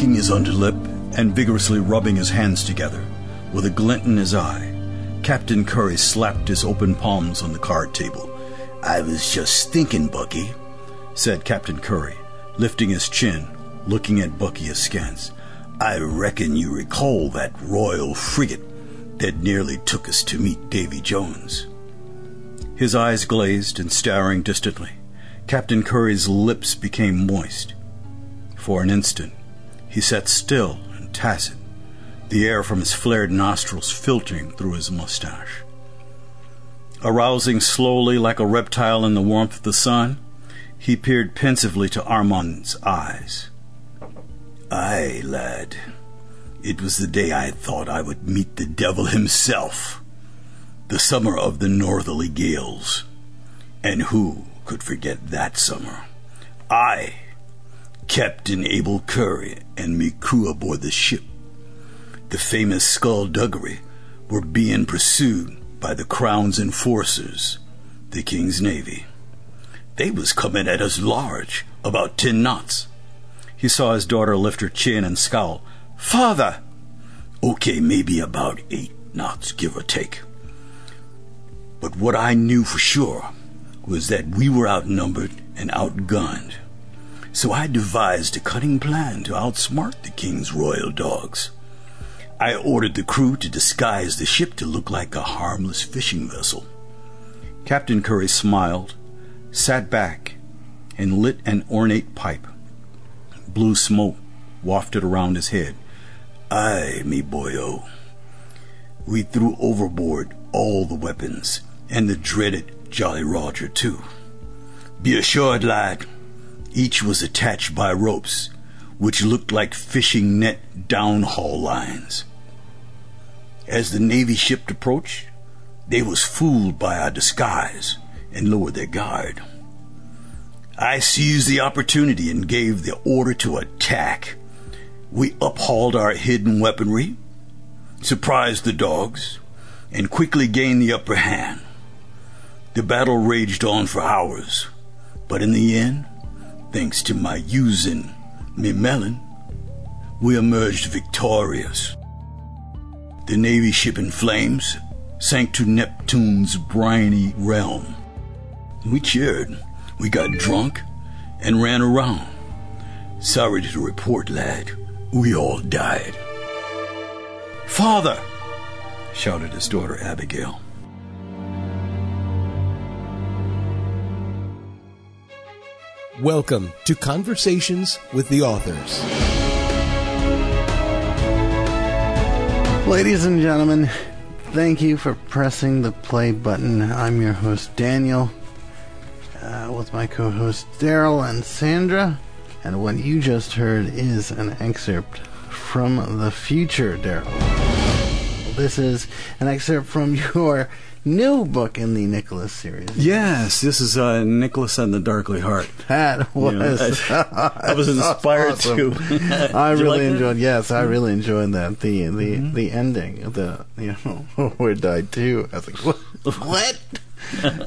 licking his underlip and vigorously rubbing his hands together, with a glint in his eye, Captain Curry slapped his open palms on the card table. I was just thinking, Bucky, said Captain Curry, lifting his chin, looking at Bucky askance. I reckon you recall that royal frigate that nearly took us to meet Davy Jones. His eyes glazed and staring distantly. Captain Curry's lips became moist. For an instant, he sat still and tacit, the air from his flared nostrils filtering through his mustache. Arousing slowly like a reptile in the warmth of the sun, he peered pensively to Armand's eyes. Aye, lad. It was the day I thought I would meet the devil himself. The summer of the northerly gales. And who could forget that summer? I, Captain Abel Curry, and me crew aboard the ship. The famous skullduggery were being pursued by the Crown's enforcers, the King's Navy. They was coming at us large, about ten knots. He saw his daughter lift her chin and scowl. Father! Okay, maybe about eight knots, give or take. But what I knew for sure was that we were outnumbered and outgunned. So I devised a cunning plan to outsmart the king's royal dogs. I ordered the crew to disguise the ship to look like a harmless fishing vessel. Captain Curry smiled, sat back, and lit an ornate pipe. Blue smoke wafted around his head. Aye, me boyo. We threw overboard all the weapons, and the dreaded Jolly Roger, too. Be assured, lad, each was attached by ropes, which looked like fishing net downhaul lines. As the Navy ship approached, they was fooled by our disguise and lowered their guard. I seized the opportunity and gave the order to attack. We uphauled our hidden weaponry, surprised the dogs, and quickly gained the upper hand. The battle raged on for hours, but in the end, thanks to my using me melon, we emerged victorious. The Navy ship in flames sank to Neptune's briny realm. We cheered, we got drunk, and ran around. Sorry to report, lad, we all died. Father! shouted his daughter Abigail. Welcome to Conversations with the Authors. Ladies and gentlemen, thank you for pressing the play button. I'm your host, Daniel, uh, with my co hosts, Darrell and Sandra. And what you just heard is an excerpt from the future, Darrell. This is an excerpt from your new book in the Nicholas series. Yes, this is uh, Nicholas and the Darkly Heart. That was. I was inspired awesome. to. I really like that? enjoyed. Yes, I really enjoyed that. The the the ending. The you know where died too. I was like, what? what?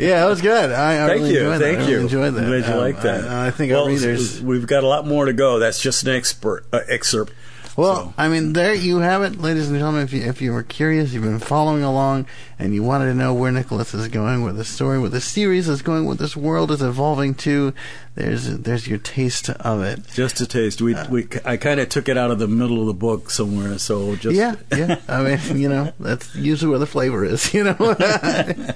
yeah, it was good. I, I Thank really you, enjoyed that. thank I really you. Enjoyed that. I'm glad you Um, like that. I, I think well, our readers. we've got a lot more to go. That's just an expert uh, excerpt. Well, So- I mean, there you have it, ladies and gentlemen. If you if you were curious, you've been following along, and you wanted to know where Nicholas is going, where the story, where the series is going, what this world is evolving to, there's there's your taste of it. Just a taste. We, we I kind of took it out of the middle of the book somewhere, so just yeah, yeah. I mean, you know, that's usually where the flavor is. You know.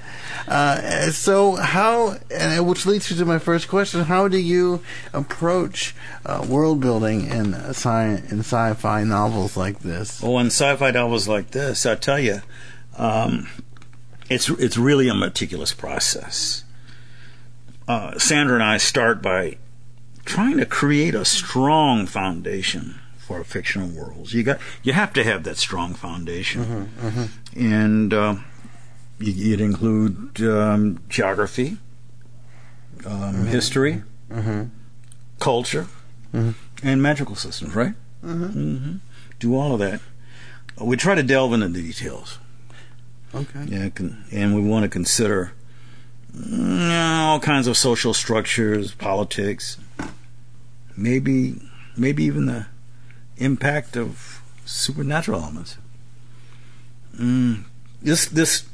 uh, so how, and which leads you to my first question: How do you approach uh, world building in sci in sci-fi novels like this? Oh, in sci-fi novels like this, I tell you, um, it's it's really a meticulous process. Uh, Sandra and I start by trying to create a strong foundation for fictional worlds. You got you have to have that strong foundation, and uh, you, it include um, geography, um, history, culture, and magical systems. Right? Mm-hmm. Do all of that. We try to delve into the details. Okay. Yeah, and we want to consider mm, all kinds of social structures, politics, maybe maybe even the impact of supernatural elements. Mm, this this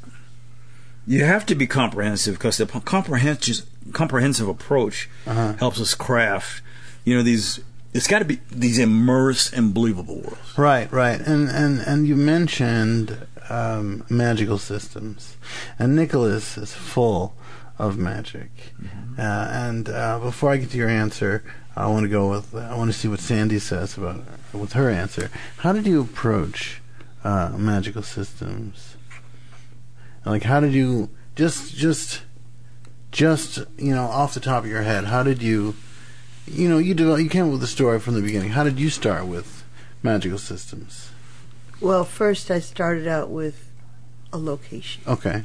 you have to be comprehensive because the comprehensive comprehensive approach Uh-huh. helps us craft. You know these. It's got to be these immersed and believable worlds. Right, right, and and and you mentioned um, magical systems, and Nicholas is full of magic. Uh, and uh, before I get to your answer, I want to go with I want to see what Sandy says about with her answer. How did you approach uh, magical systems? Like, how did you just just just you know off the top of your head? How did you you know you develop, you came up with the story from the beginning. How did you start with magical systems? Well, first I started out with a location. Okay.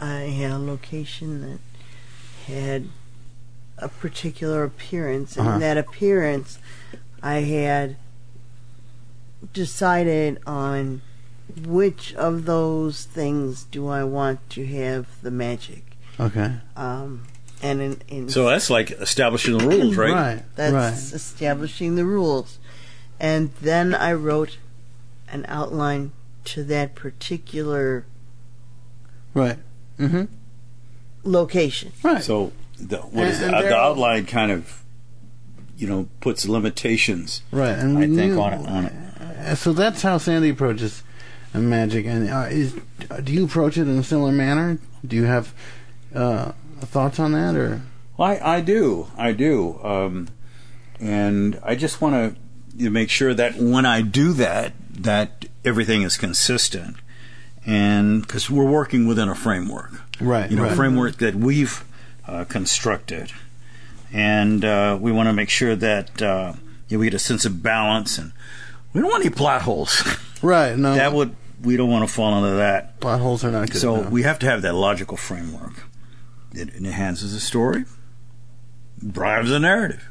I had a location that had a particular appearance, and Uh-huh. that appearance I had decided on which of those things do I want to have the magic. Okay. Um, and in, in So that's like establishing the rules, right? Right. That's right. establishing the rules. And then I wrote an outline to that particular Right. Mm-hmm. location. Right. So the, what is And- the, and the they're outline kind of you know puts limitations. right. And I think you- on it on it. uh, So that's how Sandy approaches uh, magic. And uh, is do you approach it in a similar manner? Do you have uh, thoughts on that, or Well, I, I do, I do, um, and I just want to make sure that when I do that, that everything is consistent, and because we're working within a framework, right? you know, right. framework that we've uh, constructed, and uh, we want to make sure that uh, you know, we get a sense of balance, and we don't want any plot holes. Right. No. that would we don't want to fall into that. plot holes are not good. So no. we have to have that logical framework. It enhances the story, drives the narrative.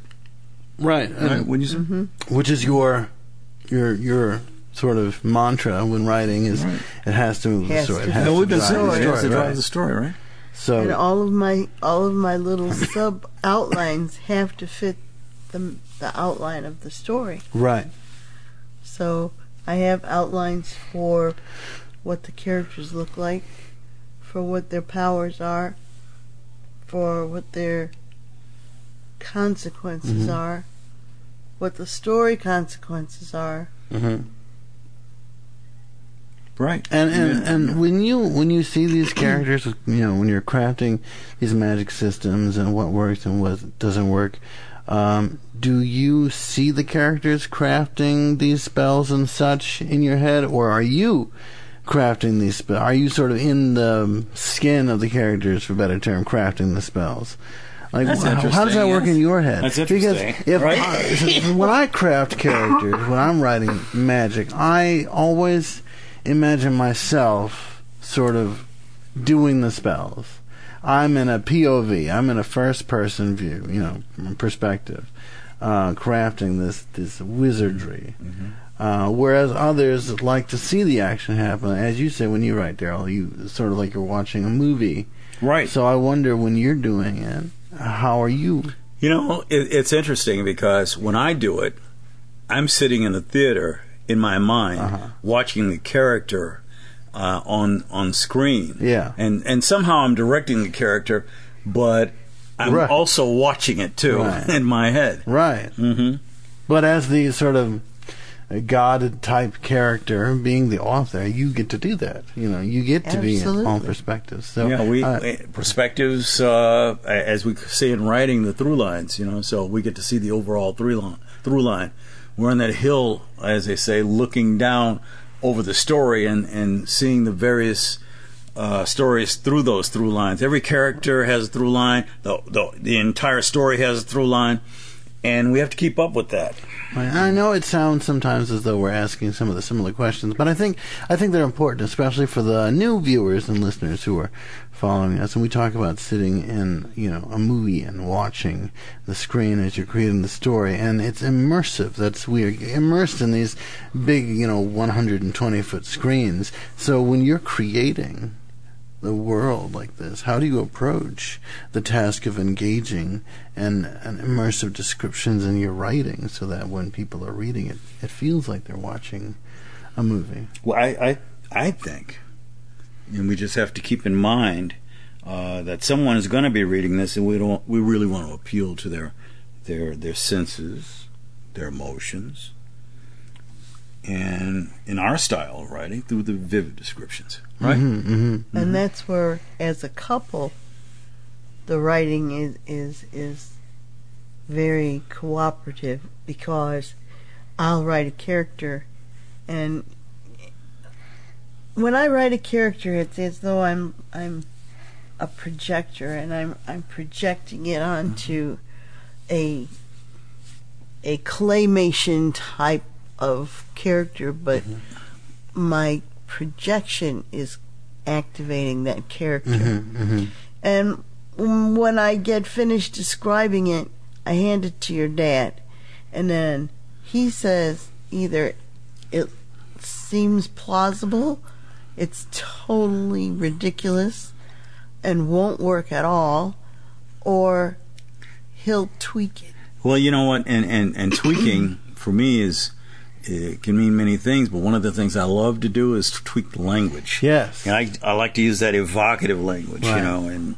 right. Right? and- Wouldn't you say? Mm-hmm. which is your your your sort of mantra when writing is Right. it has to move the story. to It has No, to we've been drive saying the it has to drive right. the story, right? And So all of my all of my little sub outlines have to fit the the outline of the story. right. So I have outlines for what the characters look like, for what their powers are, for what their consequences Mhm. are, what the story consequences are. hmm Right. And and, Yeah. and when you when you see these characters, you know, when you're crafting these magic systems and what works and what doesn't work, um, do you see the characters crafting these spells and such in your head, or are you crafting these spells? Are you sort of in the skin of the characters, for better term, crafting the spells? Like, how, how does that work yes. in your head? That's Because if right? I, when I craft characters, when I'm writing magic, I always imagine myself sort of doing the spells. I'm in a POV. I'm in a first person view, you know, perspective, uh, crafting this this wizardry. Uh, whereas others like to see the action happen, as you say when you write, Darrell. You sort of like you're watching a movie. Right. So I wonder when you're doing it, how are you? You know, it, it's interesting because when I do it, I'm sitting in the theater in my mind, Uh-huh. watching the character uh, on on screen. Yeah. and and somehow I'm directing the character, but I'm Right. also watching it too Right. in my head. Right. hmm But as the sort of god type character, being the author, you get to do that. You know, you get to be in all perspectives. So yeah, we uh, eh, perspectives, uh, as we say in writing, the through lines. You know, so we get to see the overall through line. Through line. We're on that hill, as they say, looking down over the story and and seeing the various. Uh, stories through those through lines. Every character has a through line. The, the the entire story has a through line, and we have to keep up with that. I know it sounds sometimes as though we're asking some of the similar questions, but I think I think they're important, especially for the new viewers and listeners who are following us. And we talk about sitting in, you know, a movie and watching the screen as you're creating the story, and it's immersive. That's weird. Immersed in these big, you know, 120 foot screens. So when you're creating the world like this? How do you approach the task of engaging and, and immersive descriptions in your writing so that when people are reading it, it feels like they're watching a movie? Well, I, I, I think, and we just have to keep in mind uh, that someone is going to be reading this, and we don't, we really want to appeal to their, their, their senses, their emotions, and in our style of writing through the vivid descriptions, right? Mm-hmm, mm-hmm. and that's where, as a couple, the writing is is is very cooperative because I'll write a character, and when I write a character, it's as though I'm I'm a projector, and I'm I'm projecting it onto a a claymation type of character, but my projection is activating that character. Mm-hmm, mm-hmm. And when I get finished describing it, I hand it to your dad, and then he says either it seems plausible, it's totally ridiculous, and won't work at all, or he'll tweak it. Well, you know what, and and and tweaking for me is it can mean many things, but one of the things I love to do is tweak the language. Yes. And I I like to use that evocative language, Right. you know, and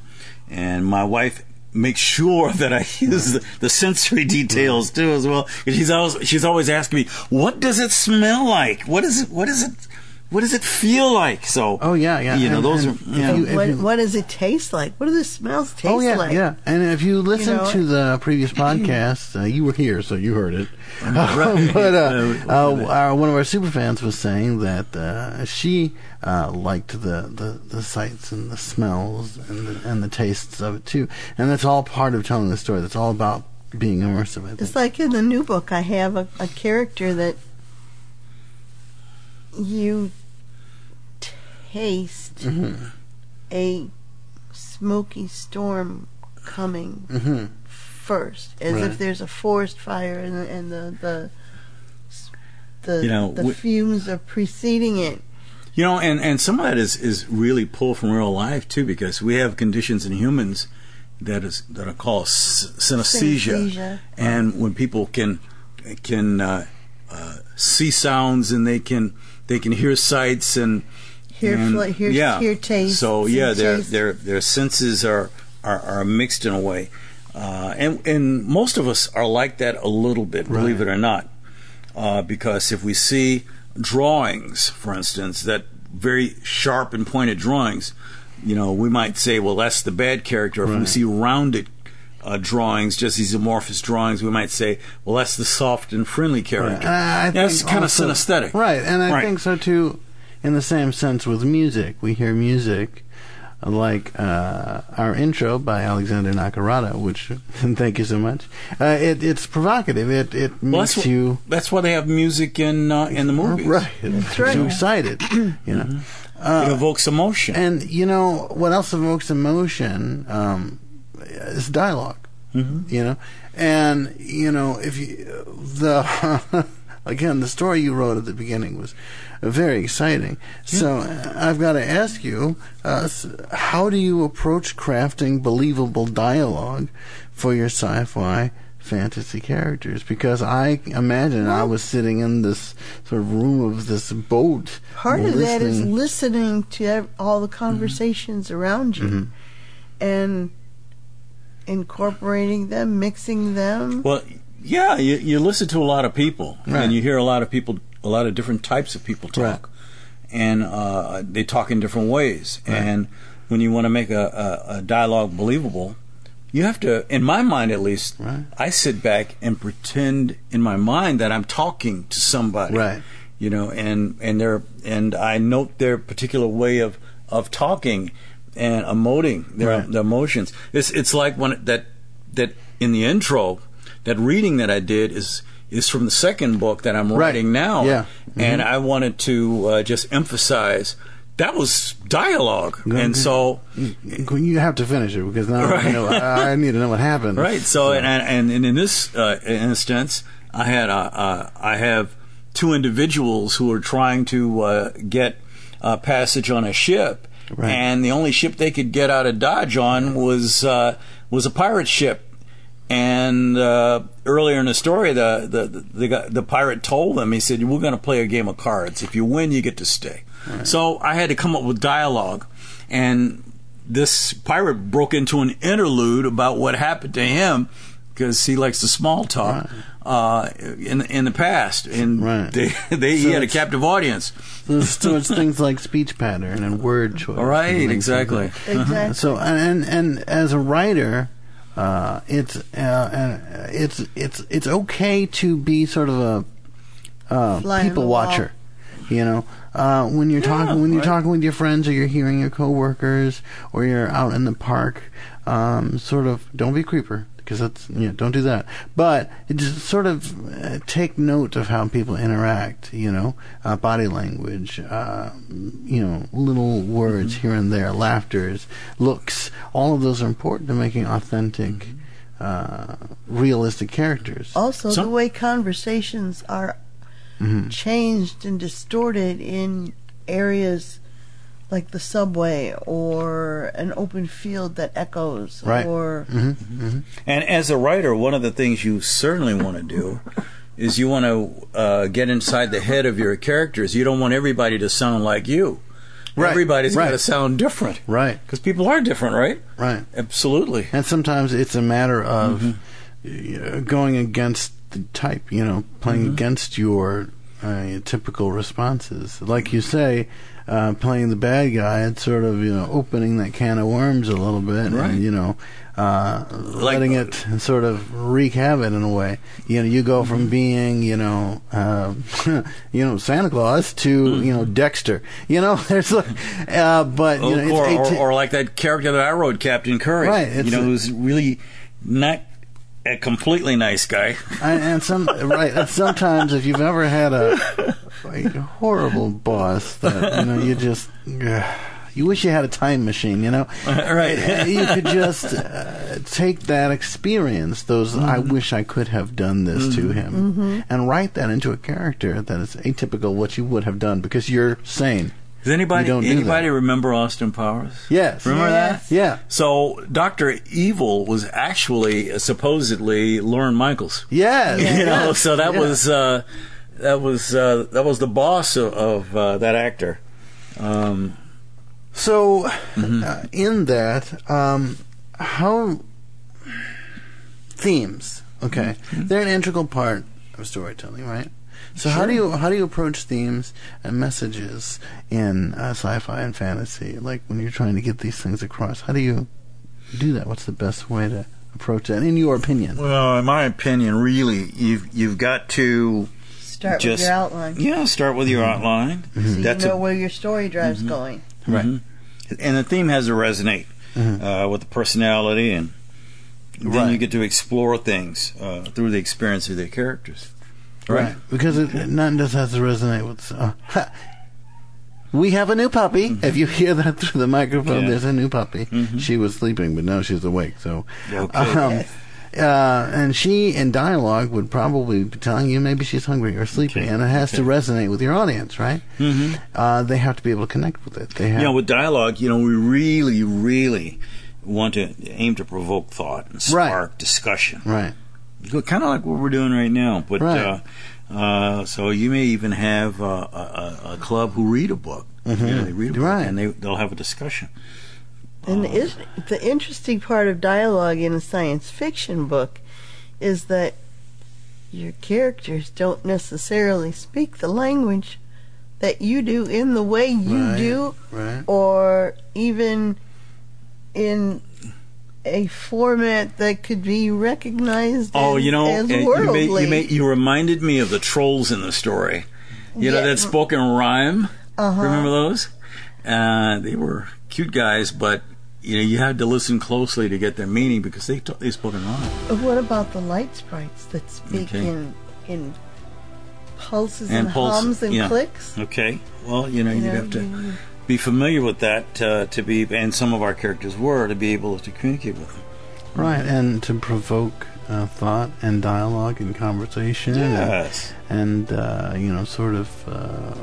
and my wife makes sure that I use the, the sensory details too as well. she's always she's always asking me, "What does it smell like? What is it? What is it? What does it feel like?" So, Oh, yeah, yeah. you know, And- those and are if yeah. you- if what, you- what does it taste like? What do the smells taste Oh yeah, like? yeah. And if you listen know, to the previous podcast, uh, you were here, so you heard it. Right. but uh, Uh, uh, our, one of our super fans was saying that uh, she uh, liked the, the, the sights and the smells and the, and the tastes of it too, and that's all part of telling the story. That's all about being immersive. I think. It's like in the new book, I have a, a character that you taste Mhm. a smoky storm coming Mhm. first, as Right. if there's a forest fire and, the- and the the the, You know, the we- fumes are preceding it. You know, and, and some of that is, is really pulled from real life too, because we have conditions in humans that is that are called s- synesthesia, Synesthesia. and when people can can uh, uh, see sounds and they can they can hear sights and Hear and, fla- hear- yeah. hear tastes So yeah, their tastes. their their senses are are, are mixed in a way, uh, and and most of us are like that a little bit, believe it or not uh, because if we see drawings, for instance, that very sharp and pointed drawings, you know, we might say, well, that's the bad character. If we see rounded uh, drawings, just these amorphous drawings, we might say, well, that's the soft and friendly character. And I, I that's think kind of synesthetic. right? And I Right. think so too. In the same sense with music, we hear music like uh, our intro by Alexander Nakarada, which thank you so much. Uh, it, it's provocative. It it Well, makes that's, you wh- that's why they have music in uh, in the movies. right. It That's right. you excited. You know. It evokes emotion. And you know what else evokes emotion? Um, is dialog Mhm. You know, and you know if you the again the story you wrote at the beginning was very exciting. So I've got to ask you, uh, how do you approach crafting believable dialogue for your sci-fi? fantasy characters because I imagine I was sitting in this sort of room of this boat. Part of that is listening- to all the Mm-hmm. conversations around you Mhm. and incorporating them, mixing them. Well, yeah, you, you listen to a lot of people, Right. and you hear a lot of people, a lot of different types of people talk, Right. and uh, they talk in different ways. Right. And when you want to make a, a, a dialogue believable, you have to, in my mind at least, Right. I sit back and pretend in my mind that I'm talking to somebody, Right. You know, and and their and I note their particular way of of talking and emoting their, Right. their emotions. It's it's like when that that in the intro, that reading that I did is is from the second book that I'm Right. writing now. Yeah. and I wanted to uh, just emphasize that was dialogue, and so You have to finish it because now I, Right. know, I, I need to know what happened. right. So and and, and in this uh, instance, I had uh, uh, I have two individuals who are trying to uh, get a passage on a ship. Right. and the only ship they could get out of Dodge on was uh, was a pirate ship. And uh, earlier in the story, the the the, the, guy, the pirate told them, he said, "We're going to play a game of cards. If you win, you get to stay." So I had to come up with dialogue, and this pirate broke into an interlude about what happened to him because he likes the small talk uh, in in the past, and Right. they, they he had a captive audience. So, so it's things like speech pattern and word choice. Right, and things like exactly. Exactly. So and and as a writer, uh, it's uh, it's it's it's okay to be sort of a uh, people the wall. watcher. You know, uh, when you're talking when you're right. talking with your friends or you're hearing your coworkers or you're out in the park, um, sort of don't be a creeper because that's yeah don't do that. But it just sort of uh, take note of how people interact. You know, uh, body language, uh, you know, little words Mm-hmm. here and there, laughters, looks. All of those are important to making authentic. Mm-hmm. Uh, realistic characters. Also, So- the way conversations are Mm-hmm. changed and distorted in areas like the subway or an open field that echoes Right. or Mm-hmm. And as a writer, one of the things you certainly want to do is you want to uh, get inside the head of your characters. You don't want everybody to sound like you. Right, Everybody's got to sound different. Right. Because people are different, right? Right. Absolutely. And sometimes it's a matter of Mm-hmm. uh, going against the type, you know, playing Mm-hmm. against your uh, typical responses. Like you say, uh, playing the bad guy, it's sort of, you know, opening that can of worms a little bit Right. and, you know, uh, letting it sort of wreak havoc in a way. You know, you go Mm-hmm. from being, you know, uh, you know, Santa Claus to, Mm-hmm. you know, Dexter. You know, there's like, uh, but, you know, it's or, or, or like that character that I wrote, Captain Curry. Right, You know, a- who's really not a completely nice guy. and, and some right. And sometimes, if you've ever had a, a horrible boss that you know you just ugh, you wish you had a time machine, you know, right. you could just uh, take that experience, those I Mm-hmm. wish I could have done this to him, and write that into a character that is atypical what you would have done because you're sane. Does anybody don't anybody that. remember Austin Powers? Yes. Remember Yes. that? Yeah. So Doctor Evil was actually uh, supposedly Lorne Michaels. Yes. You know, yes, so that yeah. was uh, that was uh, that was the boss of, of uh, that actor. Um, So, Mm-hmm. uh, in that, um, how themes? Okay, Mm-hmm. they're an integral part of storytelling, right? So how do you how do you approach themes and messages in uh, sci-fi and fantasy? Like when you're trying to get these things across, how do you do that? What's the best way to approach that, in your opinion? well, in my opinion, really, you've you've got to start just with your outline. Yeah, start with your outline. So That's you a know where your story drive's going. Right. Mhm. And the theme has to resonate Mhm. uh, with the personality, and then Right. you get to explore things uh, through the experience of their characters. Right. Because it not just has to resonate with. Uh, ha, we have a new puppy. If you hear that through the microphone, Mm-hmm. Yeah. there's a new puppy. Mhm. She was sleeping, but now she's awake. So, Okay. um, uh, and she in dialogue would probably be telling you maybe she's hungry or sleepy, Okay. and it has to resonate with your audience, right? hmm Uh, they have to be able to connect with it. They have. You know, with dialogue, you know, we really, really want to aim to provoke thought and Right. spark discussion. right. Kind of like what we're doing right now. But Right. uh, uh, so you may even have uh, a, a, a club who read a book. Mhm. You know, they read a book Right. and they they'll have a discussion. And Uh, the, is, the interesting part of dialogue in a science fiction book is that your characters don't necessarily speak the language that you do in the way you Right. do, Right. or even in a format that could be recognized Oh, as, you know, you, you, you reminded me of the trolls in the story. You know that spoken rhyme. uh-huh. Remember those? Uh, they were cute guys, but you know you had to listen closely to get their meaning because they t- they spoke in rhyme. What about the light sprites that speak Okay. in in pulses And and, pulse- hums and yeah. clicks? Okay, well you know You you'd know, have to be familiar with that uh, to be, and some of our characters were to be able to communicate with them. Right. And to provoke uh, thought and dialogue and conversation. and- Yes. and uh, you know sort of uh,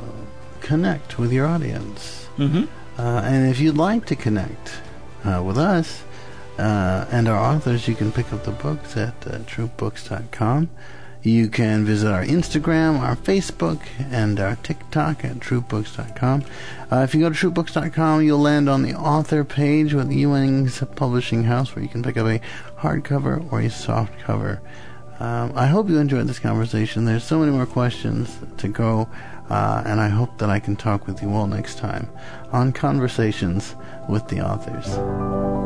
connect with your audience. Mm-hmm. Uh, and if you'd like to connect uh, with us uh, and our authors, you can pick up the books at uh, troupebooks.com. You can visit our Instagram, our Facebook, and our TikTok at troupebooks.com. Uh, if you go to troupebooks.com, you'll land on the author page with Ewing's Publishing House, where you can pick up a hardcover or a softcover. Um, I hope you enjoyed this conversation. There's so many more questions to go, uh, and I hope that I can talk with you all next time on Conversations with the Authors.